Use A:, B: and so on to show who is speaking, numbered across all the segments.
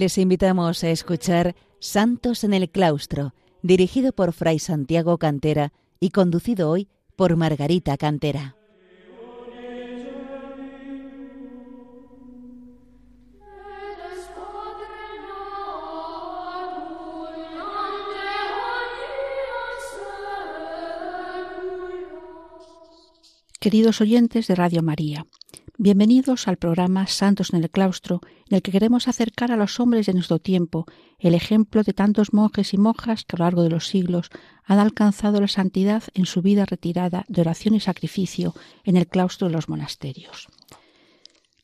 A: Les invitamos a escuchar Santos en el Claustro, dirigido por Fray Santiago Cantera y conducido hoy por Margarita Cantera.
B: Queridos oyentes de Radio María, bienvenidos al programa Santos en el Claustro, en el que queremos acercar a los hombres de nuestro tiempo el ejemplo de tantos monjes y monjas que a lo largo de los siglos han alcanzado la santidad en su vida retirada de oración y sacrificio en el claustro de los monasterios.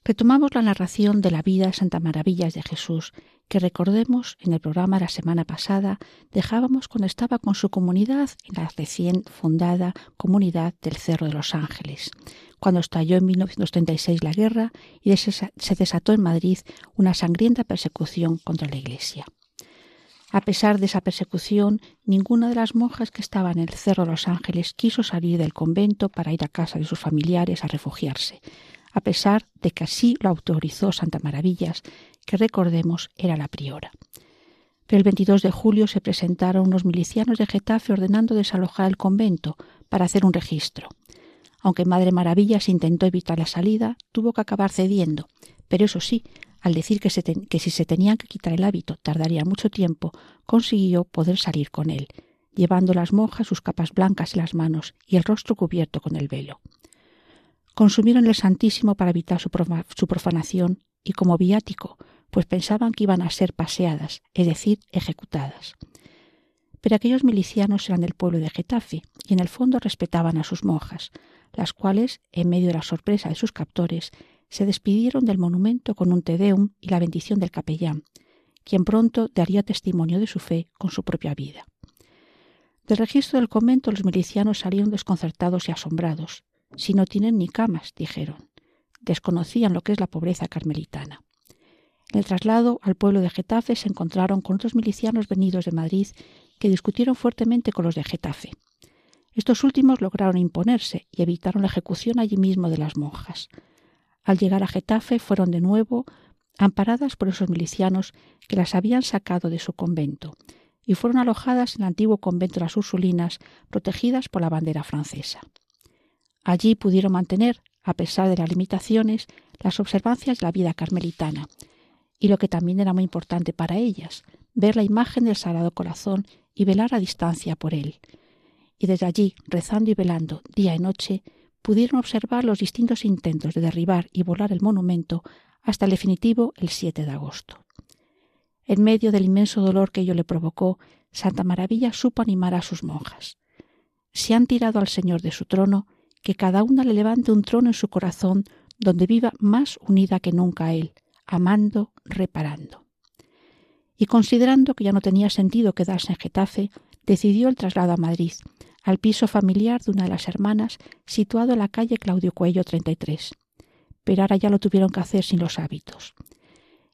B: Retomamos la narración de la vida de Santa Maravillas de Jesús, que recordemos en el programa la semana pasada dejábamos cuando estaba con su comunidad en la recién fundada comunidad del Cerro de los Ángeles, cuando estalló en 1936 la guerra y se desató en Madrid una sangrienta persecución contra la Iglesia. A pesar de esa persecución, ninguna de las monjas que estaban en el Cerro de los Ángeles quiso salir del convento para ir a casa de sus familiares a refugiarse, a pesar de que así lo autorizó Santa Maravillas, que recordemos era la priora. Pero el 22 de julio se presentaron unos milicianos de Getafe ordenando desalojar el convento para hacer un registro. Aunque Madre Maravillas intentó evitar la salida, tuvo que acabar cediendo, pero eso sí, al decir que, si se tenían que quitar el hábito tardaría mucho tiempo, consiguió poder salir con él, llevando las monjas sus capas blancas en las manos y el rostro cubierto con el velo. Consumieron el Santísimo para evitar su, profanación y como viático, pues pensaban que iban a ser paseadas, es decir, ejecutadas. Pero aquellos milicianos eran del pueblo de Getafe y en el fondo respetaban a sus monjas, las cuales, en medio de la sorpresa de sus captores, se despidieron del monumento con un tedeum y la bendición del capellán, quien pronto daría testimonio de su fe con su propia vida. Del registro del convento los milicianos salieron desconcertados y asombrados, si no tienen ni camas, dijeron. Desconocían lo que es la pobreza carmelitana. En el traslado al pueblo de Getafe se encontraron con otros milicianos venidos de Madrid que discutieron fuertemente con los de Getafe. Estos últimos lograron imponerse y evitaron la ejecución allí mismo de las monjas. Al llegar a Getafe fueron de nuevo amparadas por esos milicianos que las habían sacado de su convento y fueron alojadas en el antiguo convento de las Ursulinas, protegidas por la bandera francesa. Allí pudieron mantener, a pesar de las limitaciones, las observancias de la vida carmelitana, y lo que también era muy importante para ellas, ver la imagen del Sagrado Corazón y velar a distancia por él. Y desde allí, rezando y velando día y noche, pudieron observar los distintos intentos de derribar y volar el monumento hasta el definitivo el 7 de agosto. En medio del inmenso dolor que ello le provocó, Santa Maravilla supo animar a sus monjas. Se han tirado al Señor de su trono que cada una le levante un trono en su corazón donde viva más unida que nunca a él, amando, reparando. Y considerando que ya no tenía sentido quedarse en Getafe, decidió el traslado a Madrid, al piso familiar de una de las hermanas, situado en la calle Claudio Cuello 33. Pero ahora ya lo tuvieron que hacer sin los hábitos.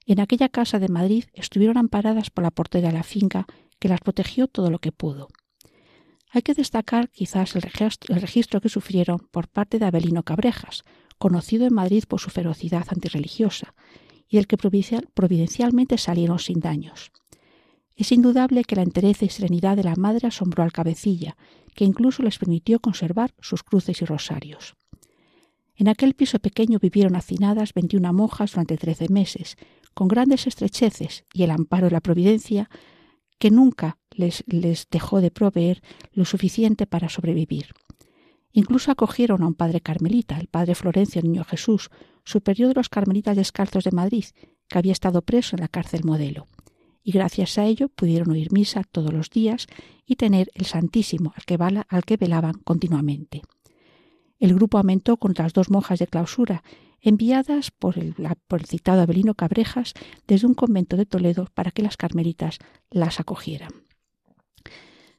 B: En aquella casa de Madrid estuvieron amparadas por la portera de la finca, que las protegió todo lo que pudo. Hay que destacar quizás el registro, que sufrieron por parte de Abelino Cabrejas, conocido en Madrid por su ferocidad antirreligiosa, y del que providencialmente salieron sin daños. Es indudable que la entereza y serenidad de la madre asombró al cabecilla, que incluso les permitió conservar sus cruces y rosarios. En aquel piso pequeño vivieron hacinadas veintiuna monjas durante trece meses, con grandes estrecheces y el amparo de la providencia que nunca les, dejó de proveer lo suficiente para sobrevivir. Incluso acogieron a un padre carmelita, el padre Florencio Niño Jesús, superior de los carmelitas descalzos de Madrid, que había estado preso en la cárcel modelo. Y gracias a ello pudieron oír misa todos los días y tener el Santísimo al que, al que velaban continuamente. El grupo aumentó contra las dos monjas de clausura enviadas por el, citado Abelino Cabrejas desde un convento de Toledo para que las carmelitas las acogieran.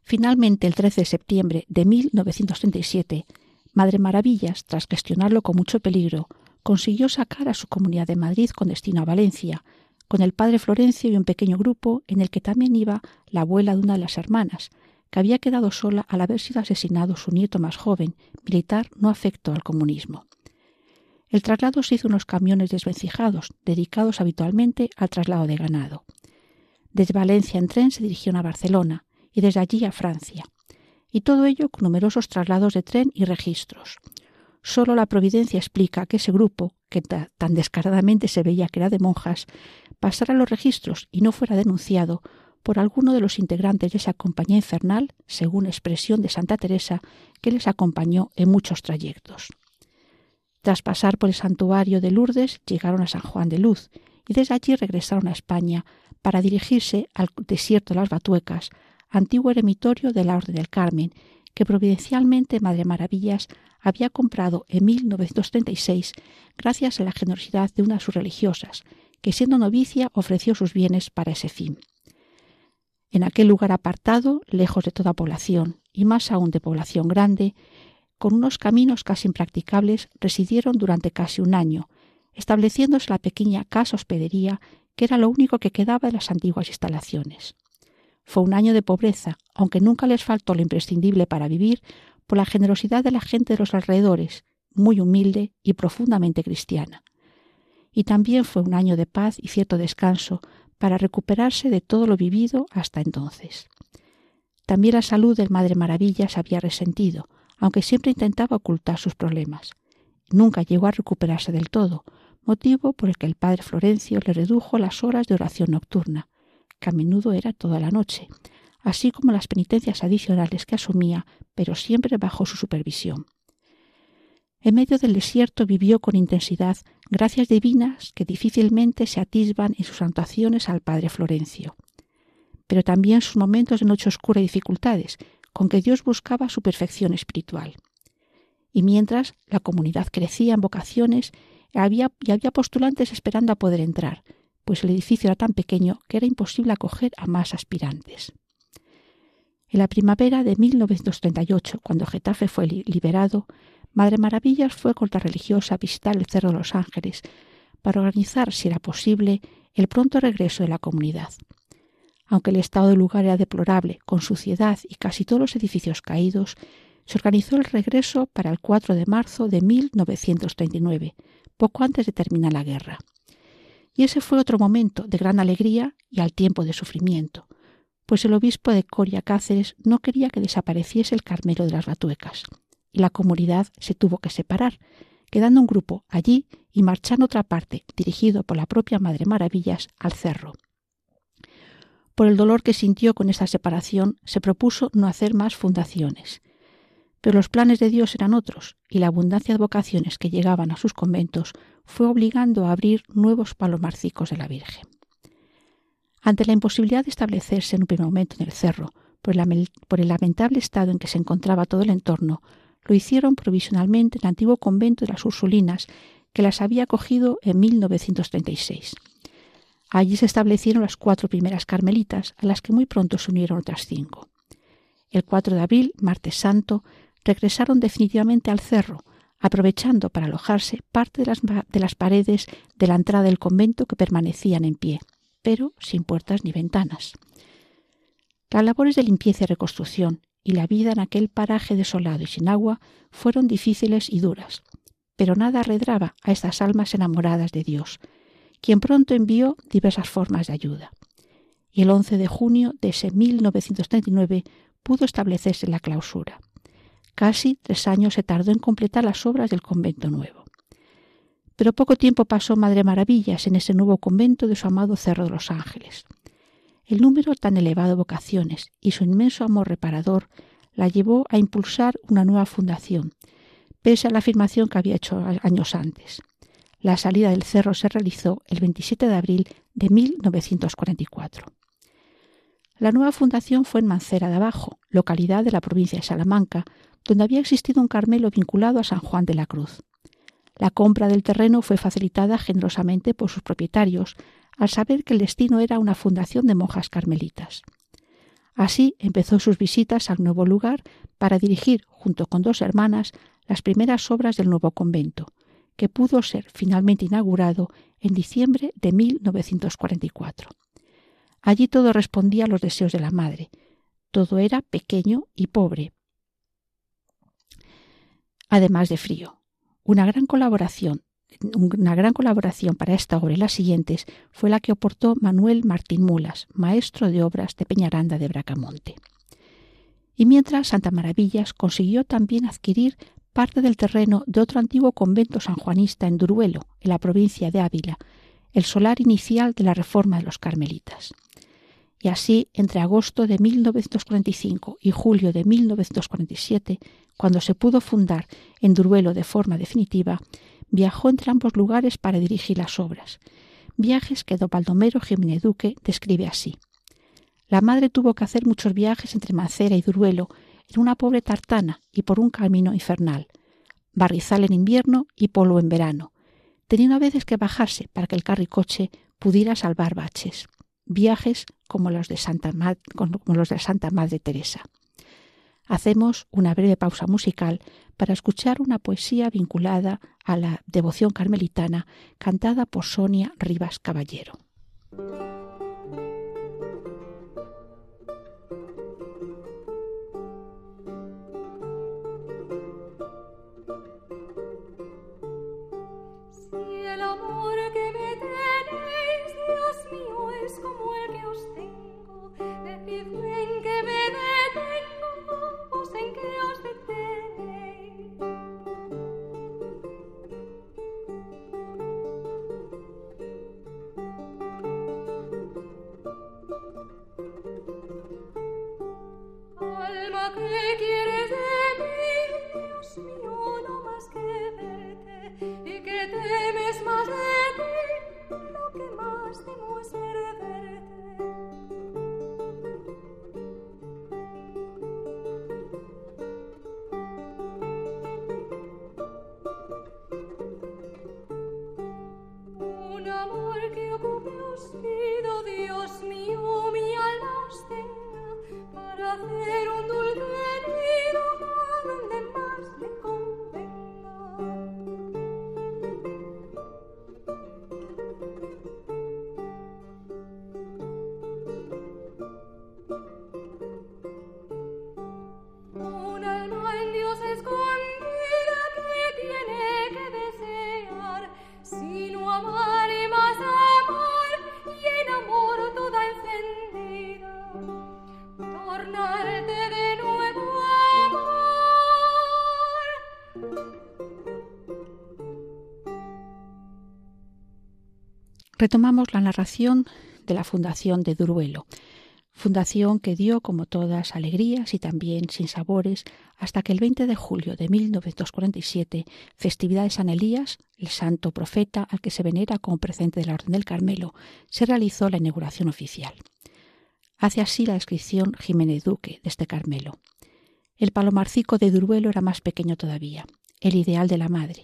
B: Finalmente, el 13 de septiembre de 1937, Madre Maravillas, tras gestionarlo con mucho peligro, consiguió sacar a su comunidad de Madrid con destino a Valencia, con el padre Florencio y un pequeño grupo en el que también iba la abuela de una de las hermanas, que había quedado sola al haber sido asesinado su nieto más joven, militar no afecto al comunismo. el traslado se hizo en unos camiones desvencijados, dedicados habitualmente al traslado de ganado. Desde Valencia en tren se dirigieron a Barcelona y desde allí a Francia. Y todo ello con numerosos traslados de tren y registros. Solo la providencia explica que ese grupo, que tan descaradamente se veía que era de monjas, pasara los registros y no fuera denunciado por alguno de los integrantes de esa compañía infernal, según expresión de Santa Teresa, que les acompañó en muchos trayectos. Tras pasar por el santuario de Lourdes, llegaron a San Juan de Luz y desde allí regresaron a España para dirigirse al desierto de las Batuecas, antiguo eremitorio de la Orden del Carmen, que providencialmente Madre Maravillas había comprado en 1936 gracias a la generosidad de una de sus religiosas, que siendo novicia ofreció sus bienes para ese fin. En aquel lugar apartado, lejos de toda población, y más aún de población grande, con unos caminos casi impracticables, residieron durante casi un año, estableciéndose la pequeña casa hospedería que era lo único que quedaba de las antiguas instalaciones. Fue un año de pobreza, aunque nunca les faltó lo imprescindible para vivir por la generosidad de la gente de los alrededores, muy humilde y profundamente cristiana. Y también fue un año de paz y cierto descanso para recuperarse de todo lo vivido hasta entonces. También la salud del Madre Maravilla se había resentido, aunque siempre intentaba ocultar sus problemas. Nunca llegó a recuperarse del todo, motivo por el que el padre Florencio le redujo las horas de oración nocturna, que a menudo era toda la noche, así como las penitencias adicionales que asumía, pero siempre bajo su supervisión. En medio del desierto vivió con intensidad gracias divinas que difícilmente se atisban en sus anotaciones al padre Florencio, pero también sus momentos de noche oscura y dificultades, con que Dios buscaba su perfección espiritual. Y mientras la comunidad crecía en vocaciones había, y había postulantes esperando a poder entrar, pues el edificio era tan pequeño que era imposible acoger a más aspirantes. En la primavera de 1938, cuando Getafe fue liberado, Madre Maravillas fue con la religiosa a visitar el Cerro de los Ángeles para organizar, si era posible, el pronto regreso de la comunidad. Aunque el estado del lugar era deplorable, con suciedad y casi todos los edificios caídos, se organizó el regreso para el 4 de marzo de 1939, poco antes de terminar la guerra. Y ese fue otro momento de gran alegría y al tiempo de sufrimiento, pues el obispo de Coria Cáceres no quería que desapareciese el Carmelo de las Batuecas, y la comunidad se tuvo que separar, quedando un grupo allí y marchando otra parte, dirigido por la propia Madre Maravillas, al cerro. Por el dolor que sintió con esta separación, se propuso no hacer más fundaciones. Pero los planes de Dios eran otros, y la abundancia de vocaciones que llegaban a sus conventos fue obligando a abrir nuevos palomarcicos de la Virgen. Ante la imposibilidad de establecerse en un primer momento en el cerro, por el, lamentable estado en que se encontraba todo el entorno, lo hicieron provisionalmente en el antiguo convento de las Ursulinas, que las había acogido en 1936. Allí se establecieron las cuatro primeras carmelitas, a las que muy pronto se unieron otras cinco. El 4 de abril, martes santo, regresaron definitivamente al cerro, aprovechando para alojarse parte de las, de las paredes de la entrada del convento que permanecían en pie, pero sin puertas ni ventanas. Las labores de limpieza y reconstrucción y la vida en aquel paraje desolado y sin agua fueron difíciles y duras, pero nada arredraba a estas almas enamoradas de Dios, quien pronto envió diversas formas de ayuda. Y el 11 de junio de ese 1939 pudo establecerse la clausura. Casi tres años se tardó en completar las obras del convento nuevo. Pero poco tiempo pasó Madre Maravillas en ese nuevo convento de su amado Cerro de los Ángeles. El número tan elevado de vocaciones y su inmenso amor reparador la llevó a impulsar una nueva fundación, pese a la afirmación que había hecho años antes. La salida del cerro se realizó el 27 de abril de 1944. La nueva fundación fue en Mancera de Abajo, localidad de la provincia de Salamanca, donde había existido un Carmelo vinculado a San Juan de la Cruz. La compra del terreno fue facilitada generosamente por sus propietarios, al saber que el destino era una fundación de monjas carmelitas. Así empezó sus visitas al nuevo lugar para dirigir, junto con dos hermanas, las primeras obras del nuevo convento, que pudo ser finalmente inaugurado en diciembre de 1944. Allí todo respondía a los deseos de la madre. Todo era pequeño y pobre. Además de frío. Una gran colaboración una gran colaboración para esta obra y las siguientes fue la que aportó Manuel Martín Mulas, maestro de obras de Peñaranda de Bracamonte. Y mientras Santa Maravillas consiguió también adquirir parte del terreno de otro antiguo convento sanjuanista en Duruelo, en la provincia de Ávila, el solar inicial de la reforma de los carmelitas. Y así, entre agosto de 1945 y julio de 1947, cuando se pudo fundar en Duruelo de forma definitiva, viajó entre ambos lugares para dirigir las obras, viajes que don Baldomero Jiménez Duque describe así. La madre tuvo que hacer muchos viajes entre Mancera y Duruelo en una pobre tartana y por un camino infernal, barrizal en invierno y polvo en verano, teniendo a veces que bajarse para que el carricoche pudiera salvar baches, viajes como los de Santa, como los de Santa Madre Teresa. Hacemos una breve pausa musical para escuchar una poesía vinculada a la devoción carmelitana cantada por Sonia Rivas Caballero. Retomamos la narración de la fundación de Duruelo, fundación que dio, como todas, alegrías y también sin sabores, hasta que el 20 de julio de 1947, festividad de San Elías, el santo profeta al que se venera como presente de la Orden del Carmelo, se realizó la inauguración oficial. Hace así la descripción Jiménez Duque de este Carmelo. El palomarcico de Duruelo era más pequeño todavía, el ideal de la madre,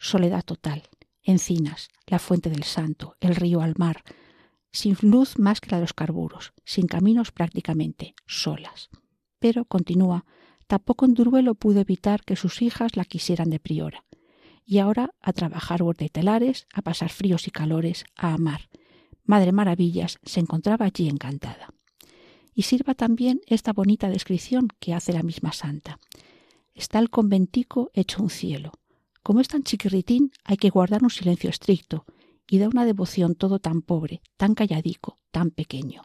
B: soledad total, encinas, la fuente del santo, el río al mar, sin luz más que la de los carburos, sin caminos prácticamente, solas. Pero, continúa, tampoco en Duruelo pudo evitar que sus hijas la quisieran de priora. Y ahora a trabajar huerta y telares, a pasar fríos y calores, a amar. Madre Maravillas se encontraba allí encantada. Y sirva también esta bonita descripción que hace la misma santa. Está el conventico hecho un cielo, como es tan chiquirritín, hay que guardar un silencio estricto y da una devoción todo tan pobre, tan calladico, tan pequeño.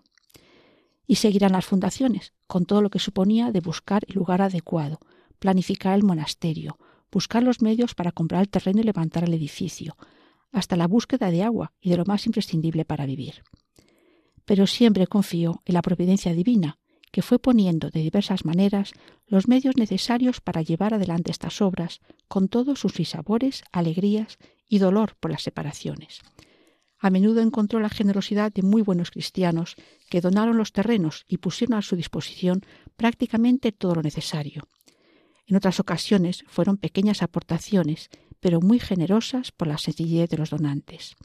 B: Y seguirán las fundaciones, con todo lo que suponía de buscar el lugar adecuado, planificar el monasterio, buscar los medios para comprar el terreno y levantar el edificio, hasta la búsqueda de agua y de lo más imprescindible para vivir. Pero siempre confío en la providencia divina, que fue poniendo de diversas maneras los medios necesarios para llevar adelante estas obras, con todos sus disabores, alegrías y dolor por las separaciones. A menudo encontró la generosidad de muy buenos cristianos que donaron los terrenos y pusieron a su disposición prácticamente todo lo necesario. En otras ocasiones fueron pequeñas aportaciones, pero muy generosas por la sencillez de los donantes.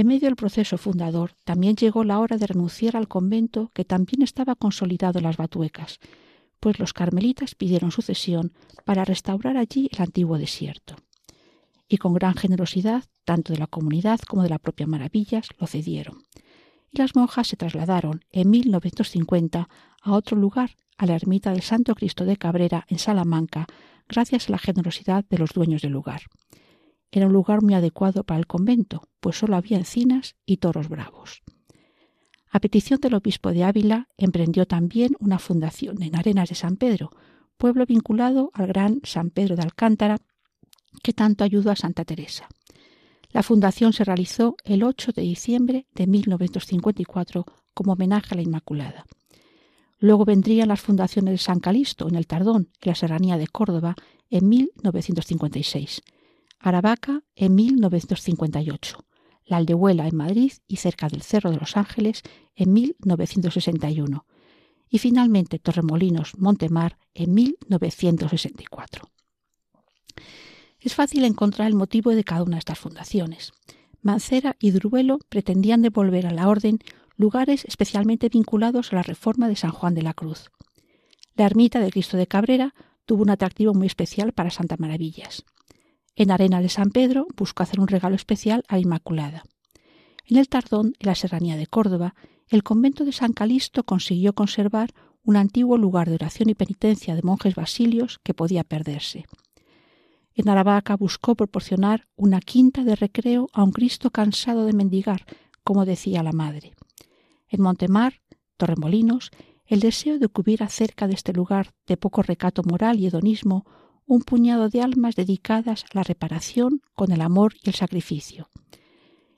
B: En medio del proceso fundador también llegó la hora de renunciar al convento que también estaba consolidado en las Batuecas, pues los carmelitas pidieron sucesión para restaurar allí el antiguo desierto. Y con gran generosidad, tanto de la comunidad como de la propia Maravillas, lo cedieron. Y las monjas se trasladaron en 1950 a otro lugar, a la ermita del Santo Cristo de Cabrera en Salamanca, gracias a la generosidad de los dueños del lugar era un lugar muy adecuado para el convento, pues solo había encinas y toros bravos. A petición del obispo de Ávila, emprendió también una fundación en Arenas de San Pedro, pueblo vinculado al gran San Pedro de Alcántara, que tanto ayudó a Santa Teresa. La fundación se realizó el 8 de diciembre de 1954 como homenaje a la Inmaculada. Luego vendrían las fundaciones de San Calisto en el Tardón y la Serranía de Córdoba en 1956, Aravaca en 1958, la Aldehuela en Madrid y cerca del Cerro de los Ángeles en 1961 y finalmente Torremolinos Montemar en 1964. Es fácil encontrar el motivo de cada una de estas fundaciones. Mancera y Duruelo pretendían devolver a la orden lugares especialmente vinculados a la reforma de San Juan de la Cruz. La ermita de Cristo de Cabrera tuvo un atractivo muy especial para Santa Maravillas. En Arena de San Pedro buscó hacer un regalo especial a Inmaculada. En el Tardón, en la Serranía de Córdoba, el convento de San Calisto consiguió conservar un antiguo lugar de oración y penitencia de monjes basilios que podía perderse. En Aravaca buscó proporcionar una quinta de recreo a un Cristo cansado de mendigar, como decía la madre. En Montemar, Torremolinos, el deseo de que hubiera cerca de este lugar de poco recato moral y hedonismo un puñado de almas dedicadas a la reparación con el amor y el sacrificio.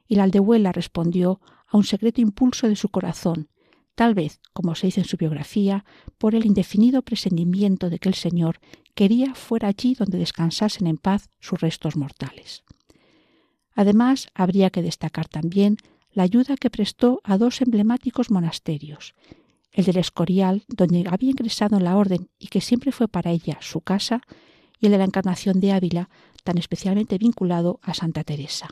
B: Y la aldehuela respondió a un secreto impulso de su corazón, tal vez, como se dice en su biografía, por el indefinido presentimiento de que el Señor quería fuera allí donde descansasen en paz sus restos mortales. Además, habría que destacar también la ayuda que prestó a dos emblemáticos monasterios, el del Escorial, donde había ingresado en la orden y que siempre fue para ella su casa, y el de la Encarnación de Ávila, tan especialmente vinculado a Santa Teresa.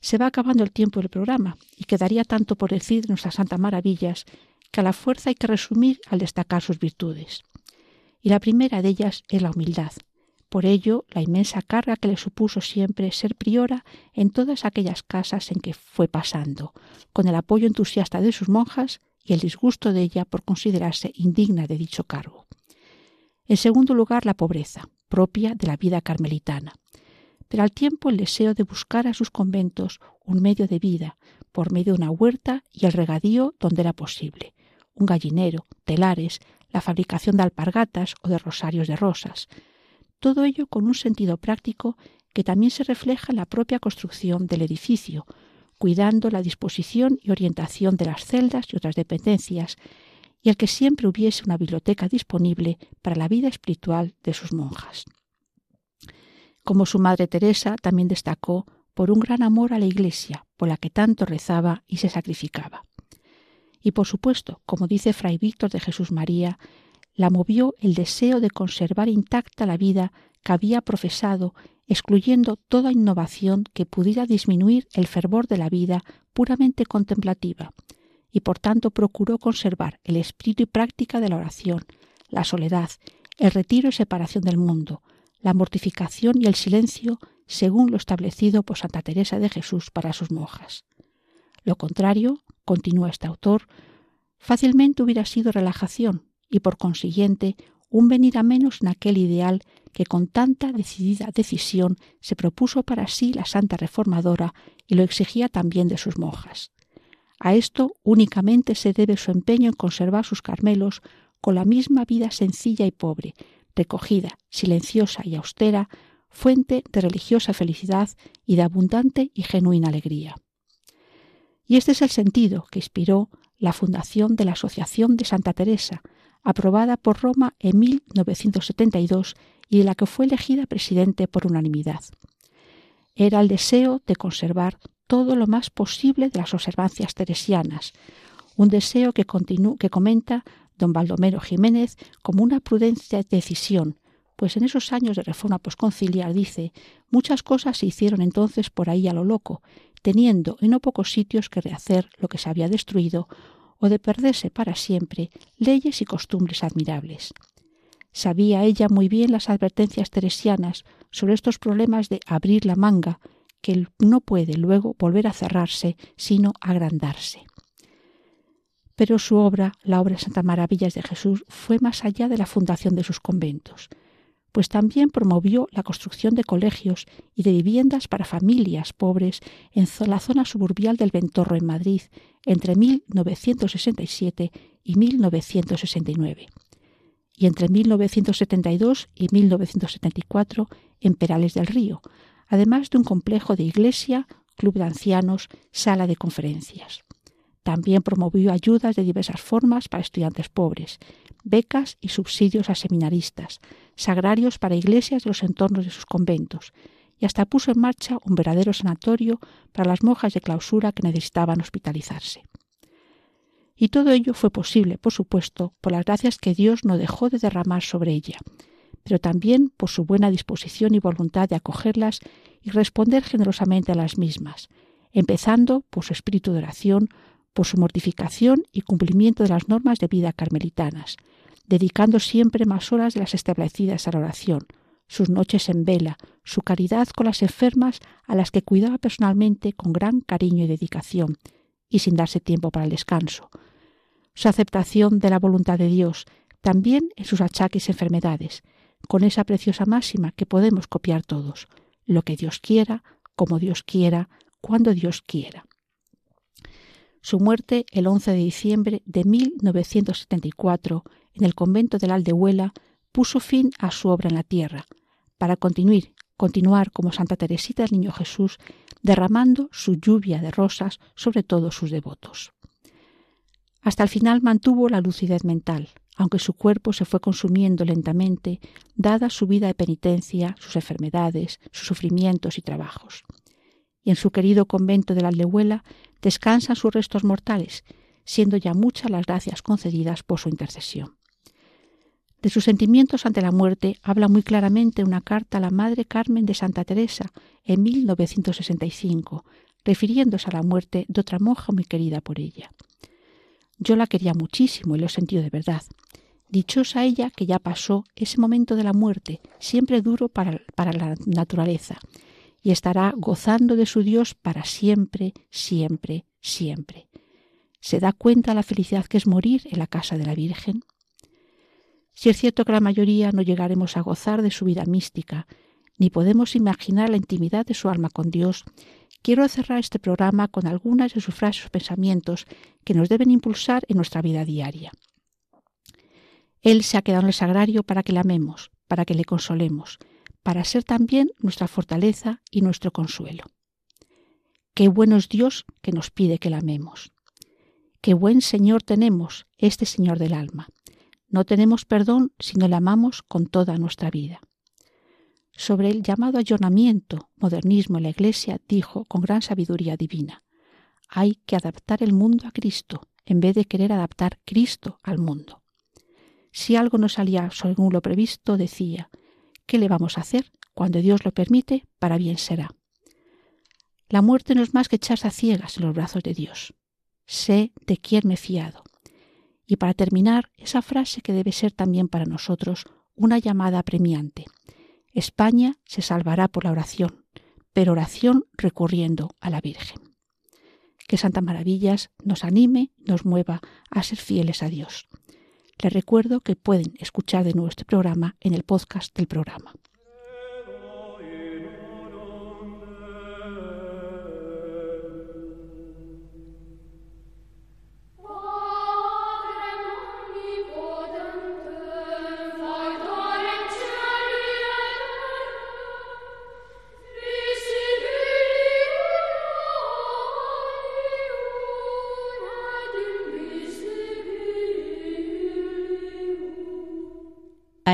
B: Se va acabando el tiempo del programa y quedaría tanto por decir de nuestras santas maravillas que a la fuerza hay que resumir al destacar sus virtudes. Y la primera de ellas es la humildad. Por ello, la inmensa carga que le supuso siempre ser priora en todas aquellas casas en que fue pasando, con el apoyo entusiasta de sus monjas y el disgusto de ella por considerarse indigna de dicho cargo. En segundo lugar, la pobreza, propia de la vida carmelitana pero al tiempo el deseo de buscar a sus conventos un medio de vida por medio de una huerta y el regadío donde era posible, un gallinero, telares, la fabricación de alpargatas o de rosarios de rosas. Todo ello con un sentido práctico que también se refleja en la propia construcción del edificio, cuidando la disposición y orientación de las celdas y otras dependencias, y el que siempre hubiese una biblioteca disponible para la vida espiritual de sus monjas como su madre Teresa también destacó por un gran amor a la Iglesia, por la que tanto rezaba y se sacrificaba. Y por supuesto, como dice Fray Víctor de Jesús María, la movió el deseo de conservar intacta la vida que había profesado, excluyendo toda innovación que pudiera disminuir el fervor de la vida puramente contemplativa, y por tanto procuró conservar el espíritu y práctica de la oración, la soledad, el retiro y separación del mundo, la mortificación y el silencio según lo establecido por Santa Teresa de Jesús para sus monjas. Lo contrario, continúa este autor, fácilmente hubiera sido relajación y por consiguiente un venir a menos en aquel ideal que con tanta decidida decisión se propuso para sí la Santa Reformadora y lo exigía también de sus monjas. A esto únicamente se debe su empeño en conservar sus Carmelos con la misma vida sencilla y pobre, recogida, silenciosa y austera, fuente de religiosa felicidad y de abundante y genuina alegría. Y este es el sentido que inspiró la fundación de la Asociación de Santa Teresa, aprobada por Roma en 1972 y de la que fue elegida presidente por unanimidad. Era el deseo de conservar todo lo más posible de las observancias teresianas, un deseo que, que comenta don Baldomero Jiménez como una prudencia decisión, pues en esos años de reforma posconciliar, dice, muchas cosas se hicieron entonces por ahí a lo loco, teniendo en no pocos sitios que rehacer lo que se había destruido o de perderse para siempre leyes y costumbres admirables. Sabía ella muy bien las advertencias teresianas sobre estos problemas de abrir la manga, que no puede luego volver a cerrarse, sino agrandarse. Pero su obra, la obra de Santa Maravillas de Jesús, fue más allá de la fundación de sus conventos. pues también promovió la construcción de colegios y de viviendas para familias pobres en la zona suburbial del Ventorro en Madrid entre 1967 y 1969 y entre 1972 y 1974 en Perales del Río, además de un complejo de iglesia, club de ancianos, sala de conferencias. También promovió ayudas de diversas formas para estudiantes pobres, becas y subsidios a seminaristas, sagrarios para iglesias de los entornos de sus conventos, y hasta puso en marcha un verdadero sanatorio para las monjas de clausura que necesitaban hospitalizarse. Y todo ello fue posible, por supuesto, por las gracias que Dios no dejó de derramar sobre ella, pero también por su buena disposición y voluntad de acogerlas y responder generosamente a las mismas, empezando por su espíritu de oración, por su mortificación y cumplimiento de las normas de vida carmelitanas, dedicando siempre más horas de las establecidas a la oración, sus noches en vela, su caridad con las enfermas a las que cuidaba personalmente con gran cariño y dedicación, y sin darse tiempo para el descanso, su aceptación de la voluntad de Dios, también en sus achaques y enfermedades, con esa preciosa máxima que podemos copiar todos, lo que Dios quiera, como Dios quiera, cuando Dios quiera. Su muerte el 11 de diciembre de 1974 en el convento de la Aldehuela puso fin a su obra en la tierra, para continuar, continuar como Santa Teresita del Niño Jesús, derramando su lluvia de rosas sobre todos sus devotos. Hasta el final mantuvo la lucidez mental, aunque su cuerpo se fue consumiendo lentamente, dada su vida de penitencia, sus enfermedades, sus sufrimientos y trabajos. Y en su querido convento de la Aldehuela descansan sus restos mortales, siendo ya muchas las gracias concedidas por su intercesión. De sus sentimientos ante la muerte habla muy claramente una carta a la Madre Carmen de Santa Teresa en 1965, refiriéndose a la muerte de otra monja muy querida por ella. Yo la quería muchísimo y lo sentido de verdad. Dichosa ella que ya pasó ese momento de la muerte, siempre duro para, la naturaleza, y estará gozando de su Dios para siempre, siempre, siempre. ¿Se da cuenta la felicidad que es morir en la casa de la Virgen? Si es cierto que la mayoría no llegaremos a gozar de su vida mística, ni podemos imaginar la intimidad de su alma con Dios, quiero cerrar este programa con algunas de sus frases o pensamientos que nos deben impulsar en nuestra vida diaria. Él se ha quedado en el sagrario para que le amemos, para que le consolemos, para ser también nuestra fortaleza y nuestro consuelo. Qué bueno es Dios que nos pide que le amemos. Qué buen Señor tenemos, este Señor del alma. No tenemos perdón si no le amamos con toda nuestra vida sobre el llamado ayornamiento, modernismo en la Iglesia, dijo con gran sabiduría divina, hay que adaptar el mundo a Cristo en vez de querer adaptar Cristo al mundo. Si algo no salía según lo previsto, decía, ¿qué le vamos a hacer? Cuando Dios lo permite, para bien será. La muerte no es más que echarse a ciegas en los brazos de Dios. Sé de quién me he fiado. Y para terminar, esa frase que debe ser también para nosotros una llamada apremiante. España se salvará por la oración, pero oración recurriendo a la Virgen. Que Santa Maravillas nos anime, nos mueva a ser fieles a Dios. Les recuerdo que pueden escuchar de nuevo este programa en el podcast del programa.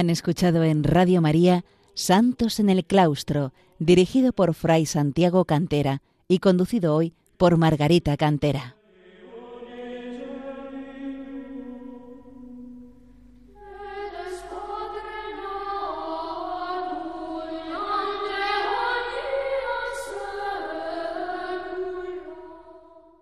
A: Han escuchado en Radio María Santos en el Claustro, dirigido por Fray Santiago Cantera y conducido hoy por Margarita Cantera.